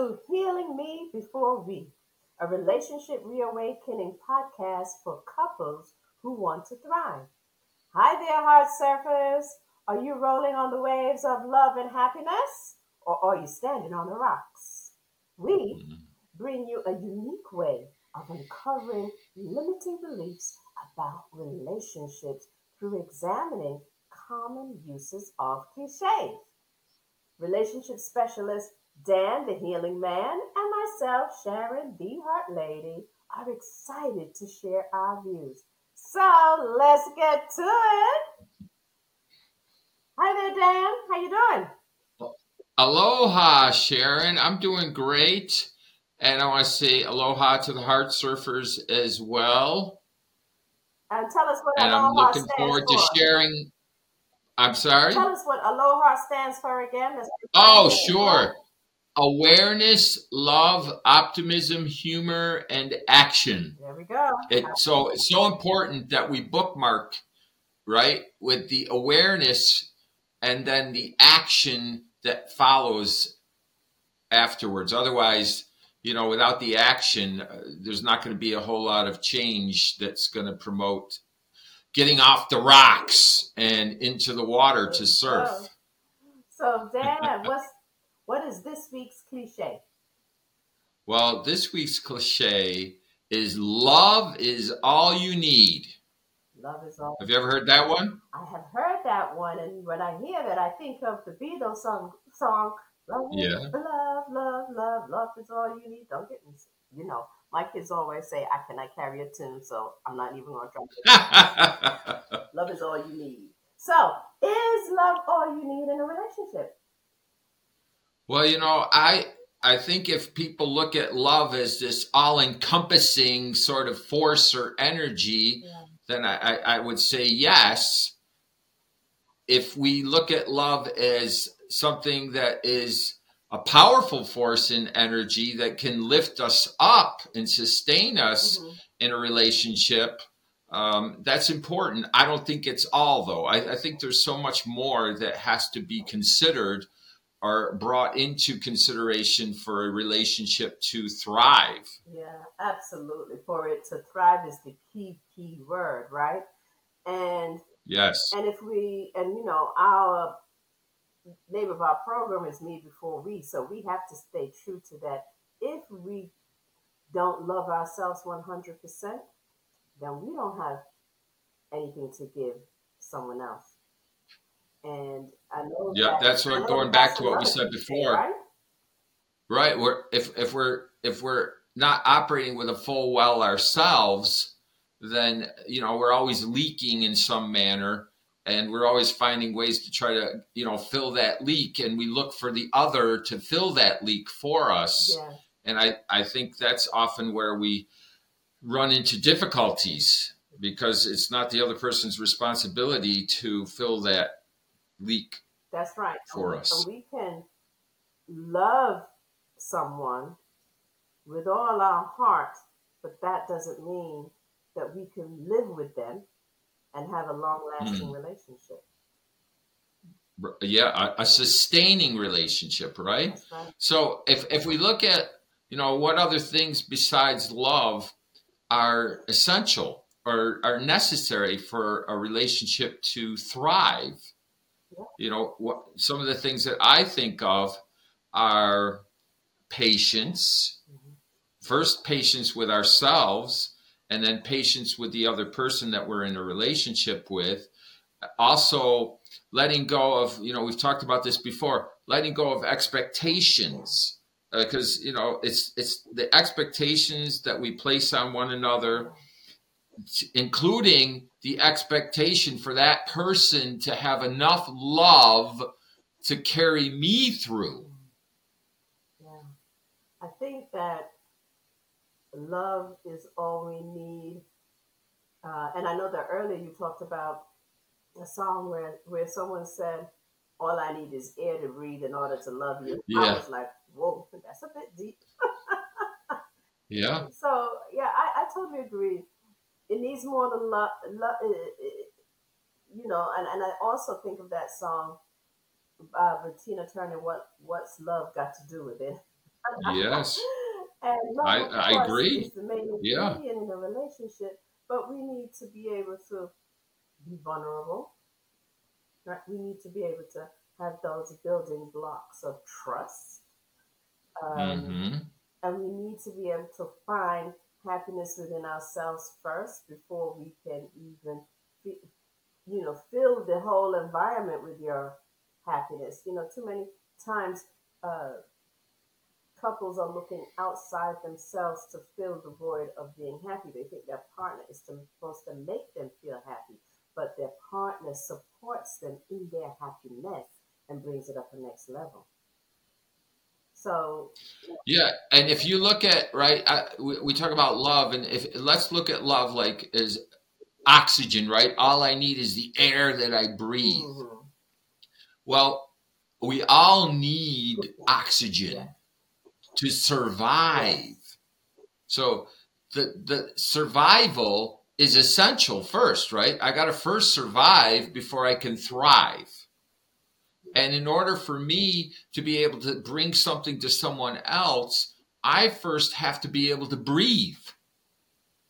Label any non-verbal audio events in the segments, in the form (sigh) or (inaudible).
To Healing Me Before We, a relationship reawakening podcast for couples who want to thrive. Hi there, heart surfers. Are you rolling on the waves of love and happiness, or are you standing on the rocks? We bring you a unique way of uncovering limiting beliefs about relationships through examining common uses of cliches. Relationship specialist Dan, the healing man, and myself, Sharon, the heart lady, are excited to share our views. So let's get to it. Hi there, Dan. How you doing? Aloha, Sharon. I'm doing great. And I want to say aloha to the heart surfers as well. And tell us what And I'm looking stands forward for. to sharing. I'm sorry? Tell us what aloha stands for again. Oh, sure. Awareness, love, optimism, humor, and action. There we go. It, so it's so important that we bookmark, right, with the awareness and then the action that follows afterwards. Otherwise, you know, without the action, uh, there's not going to be a whole lot of change that's going to promote getting off the rocks and into the water to surf. So, Dan, (laughs) what's what is this week's cliche? Well, this week's cliche is love is all you need. Love is all. Have you ever heard that one? I have heard that one, and when I hear that, I think of the Beatles song. Song. Love, Yeah. love, love, love, love is all you need. Don't get me. You know, my kids always say I cannot carry a tune, so I'm not even gonna try. (laughs) love is all you need. So, is love all you need in a relationship? Well, you know, I I think if people look at love as this all-encompassing sort of force or energy, Yeah. then I, I, I would say yes. If we look at love as something that is a powerful force in energy that can lift us up and sustain us Mhm. in a relationship, um, that's important. I don't think it's all, though. I, I think there's so much more that has to be considered or brought into consideration for a relationship to thrive. Yeah, absolutely. For it to thrive is the key key word, right? And Yes. and if we and you know our name of our program is me before we, so we have to stay true to that. If we don't love ourselves one hundred percent, then we don't have anything to give someone else. And I know Yeah, that- that's what going back to what we said before. right? Right. We're if if we're if we're not operating with a full well ourselves, then you know we're always leaking in some manner, and we're always finding ways to try to you know fill that leak, and we look for the other to fill that leak for us. Yeah. And I I think that's often where we run into difficulties because it's not the other person's responsibility to fill that leak. That's right. for us. And we can love someone with all our heart, but that doesn't mean that we can live with them and have a long lasting Hmm. relationship. Yeah, a, a sustaining relationship, right? Right. So if if we look at you know what other things besides love are essential or are necessary for a relationship to thrive. You know what some of the things that I think of are patience, Mhm. first patience with ourselves, and then patience with the other person that we're in a relationship with. Also, letting go of you know we've talked about this before letting go of expectations because you know it's it's the expectations that we place on one another including the expectation for that person to have enough love to carry me through Yeah. I think that love is all we need. Uh, and I know that earlier you talked about a song where, where someone said, All I need is air to breathe in order to love you. I was like, Whoa, that's a bit deep. (laughs) yeah So, yeah, I, I totally agree. It needs more than love. love you know, and, and I also think of that song uh, by Tina Turner, what What's Love Got to Do with It? Yes. (laughs) and love, I- I agree. is the main Yeah. in a relationship, but we need to be able to be vulnerable. Right? We need to be able to have those building blocks of trust. Um, hmm and we need to be able to find happiness within ourselves first before we can even you know fill the whole environment with your happiness. You know too many times uh, couples are looking outside themselves to fill the void of being happy. They think their partner is supposed to make them feel happy but their partner supports them in their happiness and brings it up the next level so Yeah, and if you look at right, I, we, we talk about love, and if let's look at love like is oxygen, right? All I need is the air that I breathe. mhm. Well, we all need oxygen Yeah. to survive. So the the survival is essential first, right? I got to first survive before I can thrive. And in order for me to be able to bring something to someone else, I first have to be able to breathe.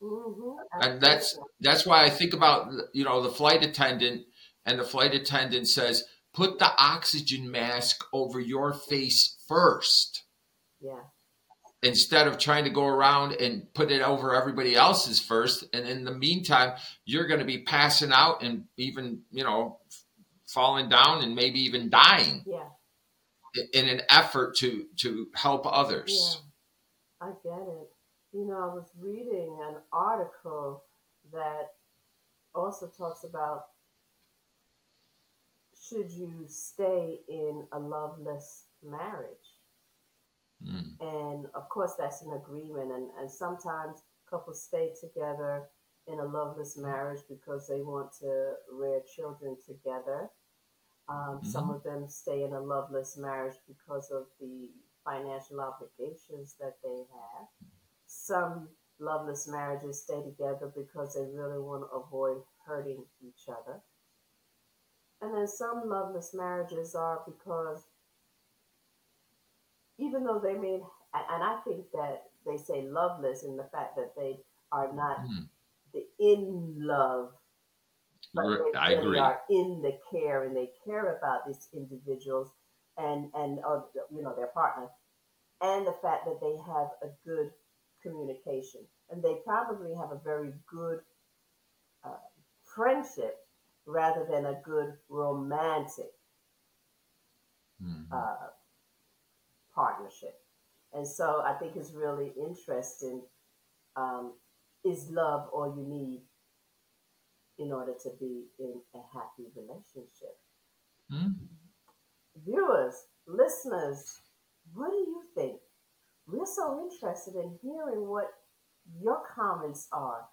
Mhm. And that's that's why I think about you know the flight attendant and the flight attendant says put the oxygen mask over your face first yeah, instead of trying to go around and put it over everybody else's first and in the meantime you're going to be passing out and even you know falling down and maybe even dying yeah, in an effort to to help yeah. others I get it. You know, I was reading an article that also talks about should you stay in a loveless marriage? Mm. And of course, that's an agreement. And, and sometimes couples stay together in a loveless marriage because they want to rear children together. Um, Some of them stay in a loveless marriage because of the financial obligations that they have. Some loveless marriages stay together because they really want to avoid hurting each other. And then some loveless marriages are because even though they may, and I think that they say loveless in the fact that they are not Mm. the in love, but I agree. are in the care and they care about these individuals and and or, you know their partner, and the fact that they have a good communication and they probably have a very good uh, friendship rather than a good romantic Mhm. uh, partnership. And so I think it's really interesting. Um, is love all you need in order to be in a happy relationship? Mm. Viewers, listeners, what do you think? We're so interested in hearing what your comments are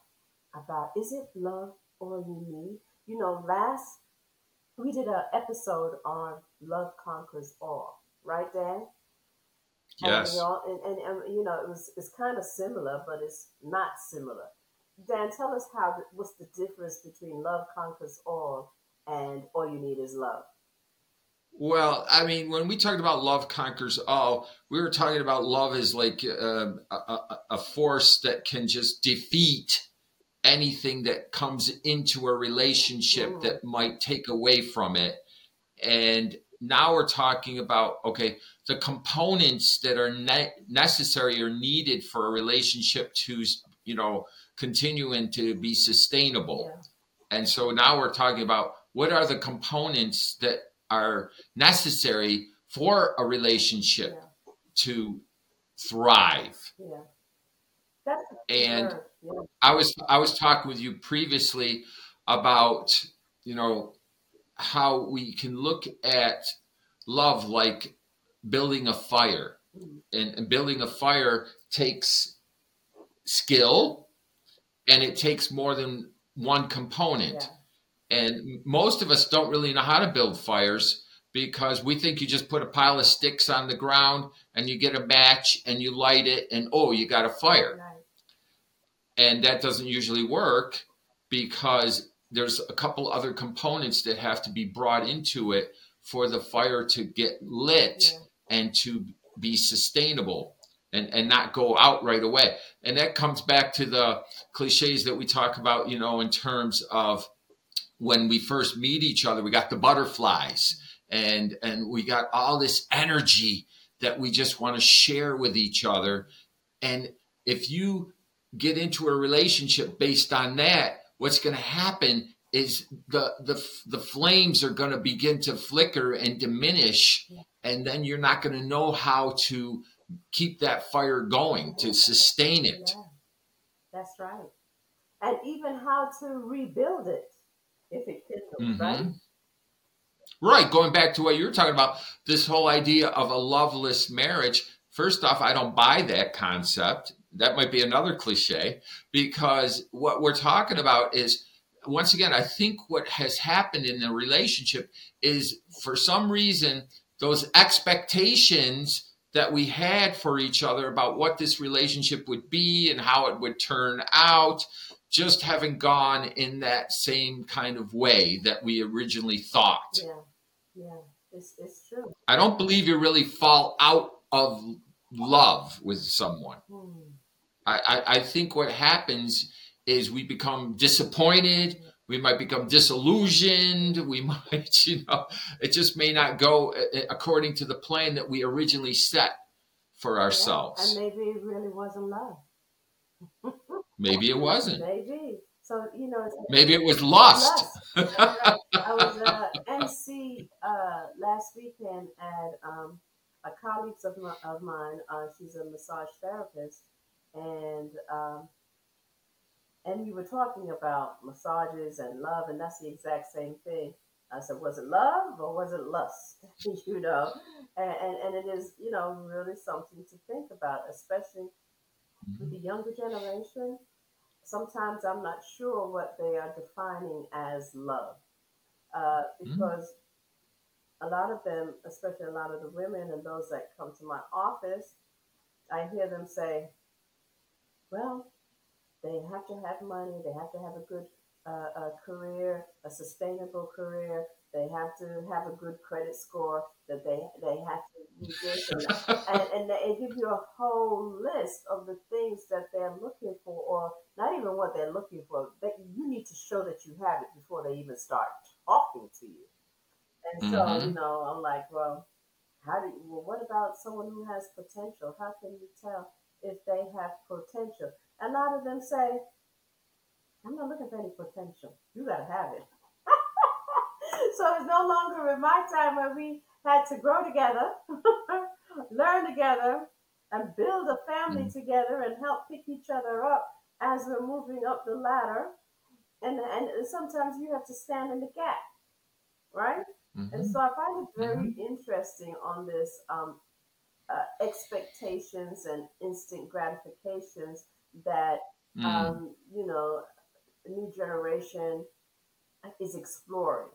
about is it love all you need? You know, last we did an episode on love conquers all, right, Dan? And yes we all- and, and, and, you know, it was it's kind of similar, but it's not similar. Dan, tell us how what's the difference between love conquers all and all you need is love. Well, I mean, when we talked about love conquers all, we were talking about love as like um, a, a, a force that can just defeat anything that comes into a relationship Mm. that might take away from it. And now we're talking about okay, the components that are ne- necessary or needed for a relationship to, you know, continue and to be sustainable. Yeah. And so now we're talking about what are the components that are necessary for a relationship Yeah. to thrive. Yeah. That's And sure. yeah. I was I was talking with you previously about, you know, how we can look at love like building a fire. Mhm. And, and building a fire takes skill and it takes more than one component. Yeah. And most of us don't really know how to build fires because we think you just put a pile of sticks on the ground and you get a match and you light it and oh, you got a fire. Right. And that doesn't usually work because there's a couple other components that have to be brought into it for the fire to get lit Yeah. and to be sustainable and, and not go out right away. And that comes back to the cliches that we talk about, you know, in terms of when we first meet each other, we got the butterflies and and we got all this energy that we just want to share with each other. And if you get into a relationship based on that, what's going to happen is the the the flames are going to begin to flicker and diminish and then you're not going to know how to keep that fire going to sustain it Yeah, that's right. And even how to rebuild it if it kindles, right? Mhm. right going back to what you were talking about this whole idea of a loveless marriage first off i don't buy that concept that might be another cliche because what we're talking about is once again i think what has happened in the relationship is for some reason those expectations that we had for each other about what this relationship would be and how it would turn out just haven't gone in that same kind of way that we originally thought. Yeah, yeah, it's, it's true. I don't believe you really fall out of love with someone. Hmm. I, I, I think what happens is we become disappointed. We might become disillusioned. (laughs) We might, you know, it just may not go uh, according to the plan that we originally set for Yeah, ourselves. And maybe it really wasn't love. (laughs) Maybe it wasn't. Maybe. So, you know, it's Maybe it was lust. lust. (laughs) I I was uh, MC uh, last weekend at um, a colleague of, my, of mine. Uh, she's a massage therapist, and um, and we were talking about massages and love, and that's the exact same thing. I said, was it love or was it lust? (laughs) you know, and, and and it is, you know, really something to think about, especially with the younger generation. Sometimes I'm not sure what they are defining as love, uh, because a lot of them, especially a lot of the women and those that come to my office, I hear them say, "Well, they have to have money. They have to have a good uh, a career, a sustainable career. They have to have a good credit score. That they they have to do this (laughs) and that." and, they give you a whole list of the things that they're looking for, or not even what they're looking for. That you need to show that you have it before they even start talking to you. And so, Mhm. you know, I'm like, well, how do you, well, what about someone who has potential? How can you tell if they have potential? A lot of them say, I'm not looking for any potential. You got to have it. (laughs) so it's no longer in my time where we had to grow together, (laughs) learn together, and build a family Mm. together and help pick each other up as we're moving up the ladder. And, and sometimes you have to stand in the gap, right? And Mhm. so I find it very interesting on this um, uh, expectations and instant gratifications that Mm. um, you know the new generation is exploring,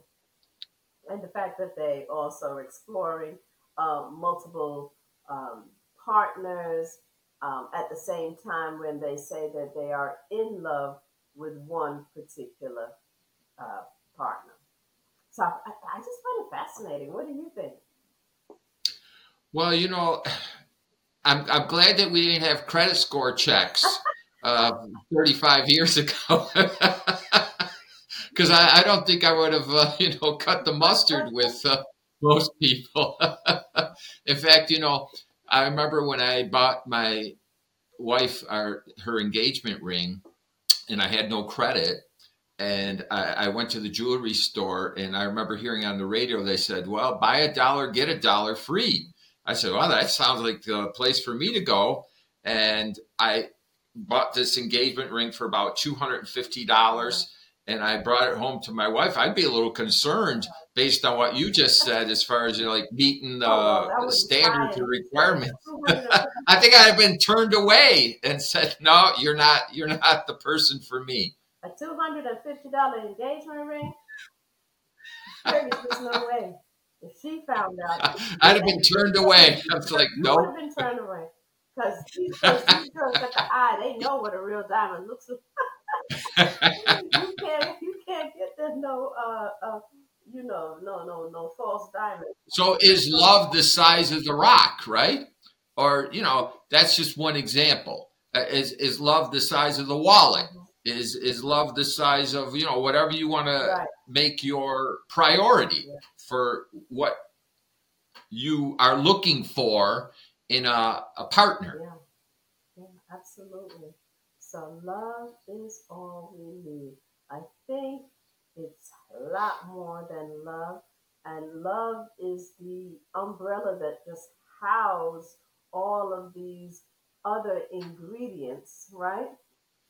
and the fact that they also are exploring um, multiple um, partners um, at the same time when they say that they are in love with one particular uh, partner. So I, I just find it fascinating. What do you think? Well, you know, I'm I'm glad that we didn't have credit score checks (laughs) uh, 35 years ago, (laughs) because I, I don't think I would have uh, you know cut the mustard with uh, most people. (laughs) In fact, you know, I remember when I bought my wife our her engagement ring, and I had no credit. And I, I went to the jewelry store, and I remember hearing on the radio they said, "Well, buy a dollar, get a dollar free." I said, well, that sounds like the place for me to go. And I bought this engagement ring for about $250 and I brought it home to my wife. I'd be a little concerned based on what you just said as far as you know, like meeting the, Oh, well, the standards and requirements. (laughs) (laughs) I think I'd have been turned away and said, no, you're not, you're not the person for me. a two hundred and fifty dollar engagement ring. There is no way. If she found out, (laughs) I'd have been turned away. I was like, you I'd have been turned away. Because these (laughs) girls, these girls got the eye. They know what a real diamond looks like. (laughs) you can't, you can't get the no, uh, uh, you know, no, no, no false diamond. So is love the size of the rock, right? or you know that's just one example Uh, is is love the size of the wallet is is love the size of you know whatever you want to make your priority Yeah. for what you are looking for in a, a partner Yeah. Yeah, absolutely. So love is all we need. I think it's a lot more than love. And love is the umbrella that just houses all of these other ingredients, right?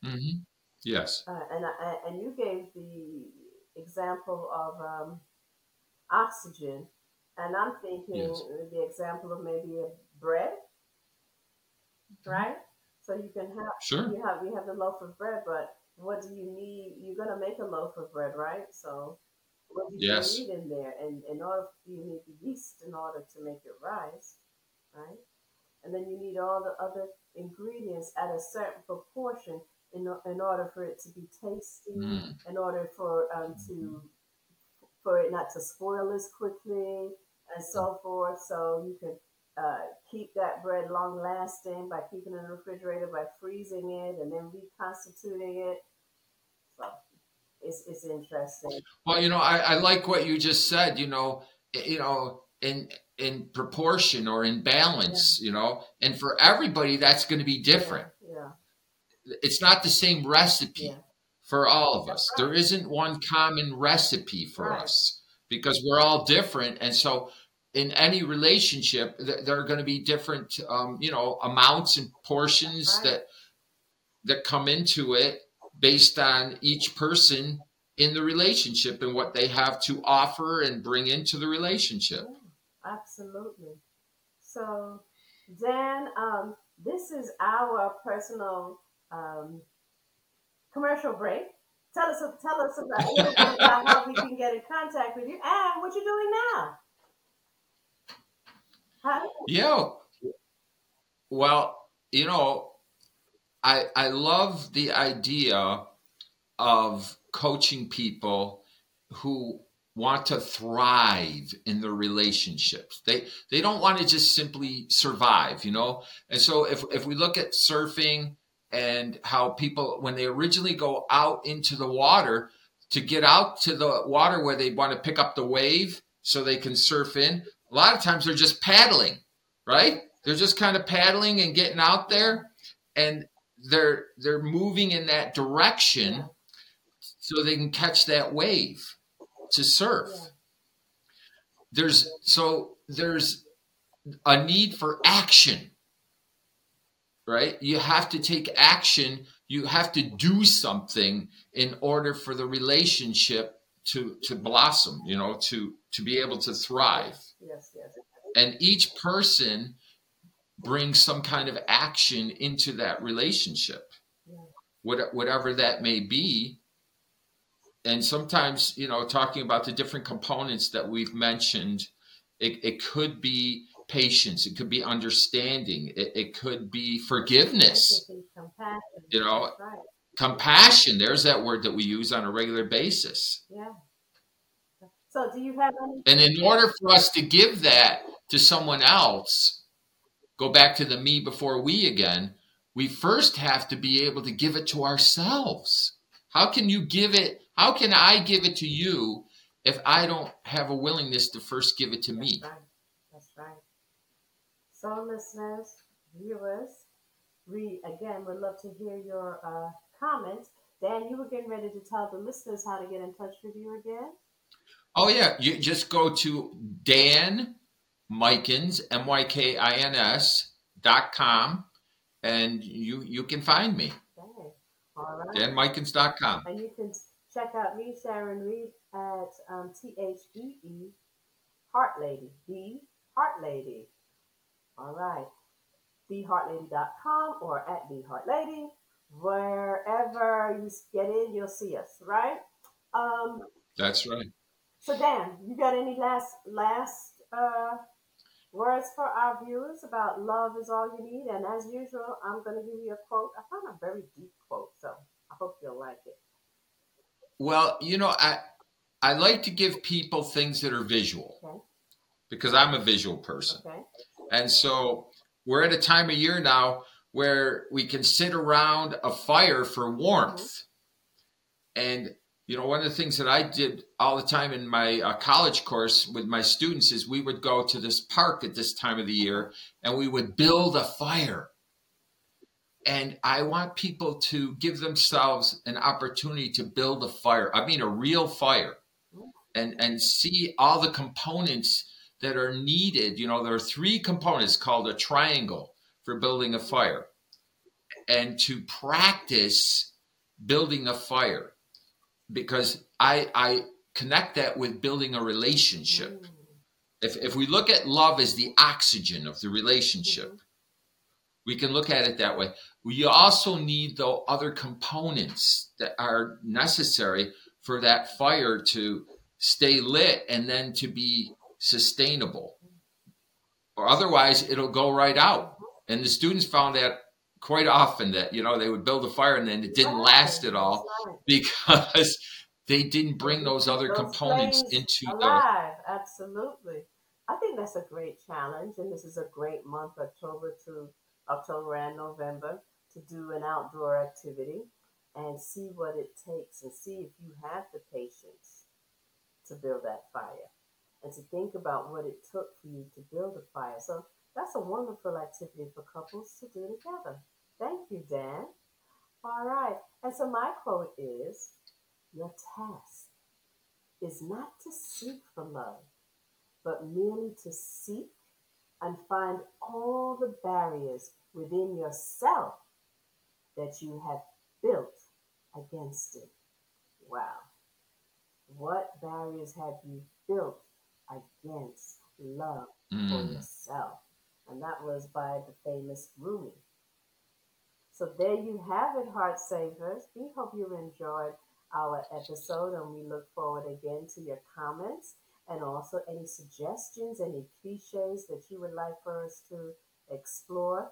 hmm yes Uh, and I, and you gave the example of um, oxygen, and I'm thinking Yes. the example of maybe a bread, right? So you can have sure you have you have the loaf of bread, but what do you need? You're gonna make a loaf of bread, right? So what do you Yes. need in there? And in order you need the yeast in order to make it rise, right? And then you need all the other ingredients at a certain proportion in, in order for it to be tasty, Mm. in order for um, to for it not to spoil as quickly and so forth. So you can uh, keep that bread long lasting by keeping it in the refrigerator, by freezing it and then reconstituting it. So it's, it's interesting. Well, you know, I, I like what you just said. You know, you know, in in proportion or in balance. You know, and for everybody, that's going to be different. It's not the same recipe Yeah. for all of us. There isn't one common recipe for Right. us because we're all different, and so in any relationship, th- there are going to be different, um, you know, amounts and portions Right. that that come into it based on each person in the relationship and what they have to offer and bring into the relationship. Yeah, absolutely. So, Dan, um, this is our personal um, commercial break. Tell us, tell us about, (laughs) about how we can get in contact with you and what you're doing now. How, Yeah. Well, you know, I I love the idea of coaching people who want to thrive in their relationships. They they don't want to just simply survive, you know? And so if if we look at surfing and how people when they originally go out into the water to get out to the water where they want to pick up the wave so they can surf in, a lot of times they're just paddling, right? They're just kind of paddling and getting out there and they're they're moving in that direction so they can catch that wave to surf. There's so there's a need for action. Right? You have to take action. You have to do something in order for the relationship to to blossom, you know, to to be able to thrive. yes, yes. And each person brings some kind of action into that relationship. Yeah. What, whatever that may be, and sometimes you know talking about the different components that we've mentioned it, it could be patience it could be understanding it, it could be forgiveness Empathy, compassion. you know right. compassion there's that word that we use on a regular basis Yeah. So, do you have any? and in order for us to give that to someone else go back to the me before we again we first have to be able to give it to ourselves how can you give it how can i give it to you if i don't have a willingness to first give it to me right. So, listeners, viewers, we again would love to hear your uh, comments. Dan, you were getting ready to tell the listeners how to get in touch with you again. oh yeah you just go to dan mykins m-y-k-i-n-s dot com and you you can find me Okay. All right. danmykins.com And you can check out me, Sharon Reed, at um, T H E E Heart Lady, the Heart Lady. All right. TheHeartLady.com or at The Heart Lady. Wherever you get in, you'll see us, right? Um, that's right so Dan, you got any last last uh, words for our viewers about love is all you need? And as usual, I'm going to give you a quote. I found a very deep quote, so I hope you'll like it. Well, you know, I I like to give people things that are visual Okay. because I'm a visual person. Okay. And so we're at a time of year now where we can sit around a fire for warmth. And you know, one of the things that I did all the time in my uh, college course with my students is we would go to this park at this time of the year and we would build a fire. And I want people to give themselves an opportunity to build a fire. I mean, a real fire and, and see all the components that are needed. You know, there are three components called a triangle for building a fire and to practice building a fire because I I connect that with building a relationship. Mm. If if we look at love as the oxygen of the relationship, mm-hmm. we can look at it that way. We also need the other components that are necessary for that fire to stay lit and then to be sustainable. Or otherwise it'll go right out. And the students found that quite often that you know they would build a fire and then it didn't last at all because (laughs) they didn't bring those other those components into alive. the absolutely i think that's a great challenge and this is a great month october to october and november to do an outdoor activity and see what it takes and see if you have the patience to build that fire and to think about what it took for you to build a fire so that's a wonderful activity for couples to do together Thank you, Dan. All right. And so my quote is Your task is not to seek for love, but merely to seek and find all the barriers within yourself that you have built against it. Wow. What barriers have you built against love mm. for yourself? And that was by the famous Rumi. So there you have it, Heart Savers. We hope you enjoyed our episode and we look forward again to your comments and also any suggestions, any cliches that you would like for us to explore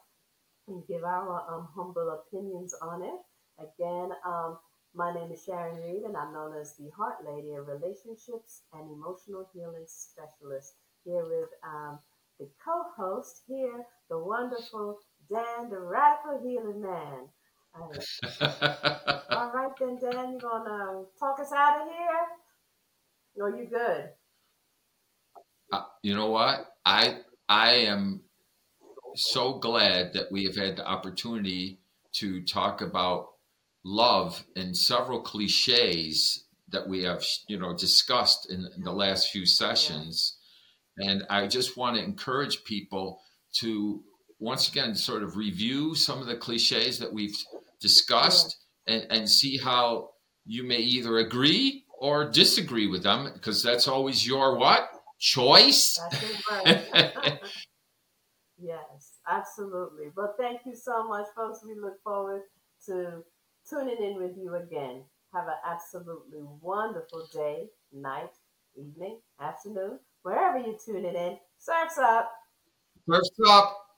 and give our um, humble opinions on it. Again, um, my name is Sharon Reed and I'm known as the Heart Lady, a relationships and emotional healing specialist here with um, the co-host here, the wonderful Dan, the radical healing man. all right, (laughs) then, Dan, you gonna talk us out of here? No, you good? Uh, you know what? I I am so glad that we have had the opportunity to talk about love and several cliches that we have you know discussed in, the last few sessions yeah. and i just want to encourage people to once again sort of review some of the cliches that we've discussed yeah. and, and see how you may either agree or disagree with them because that's always your what choice right. (laughs) yes absolutely but thank you so much folks we look forward to tuning in with you again. Have an absolutely wonderful day night evening afternoon wherever you're tuning in. Surfs up. Surfs up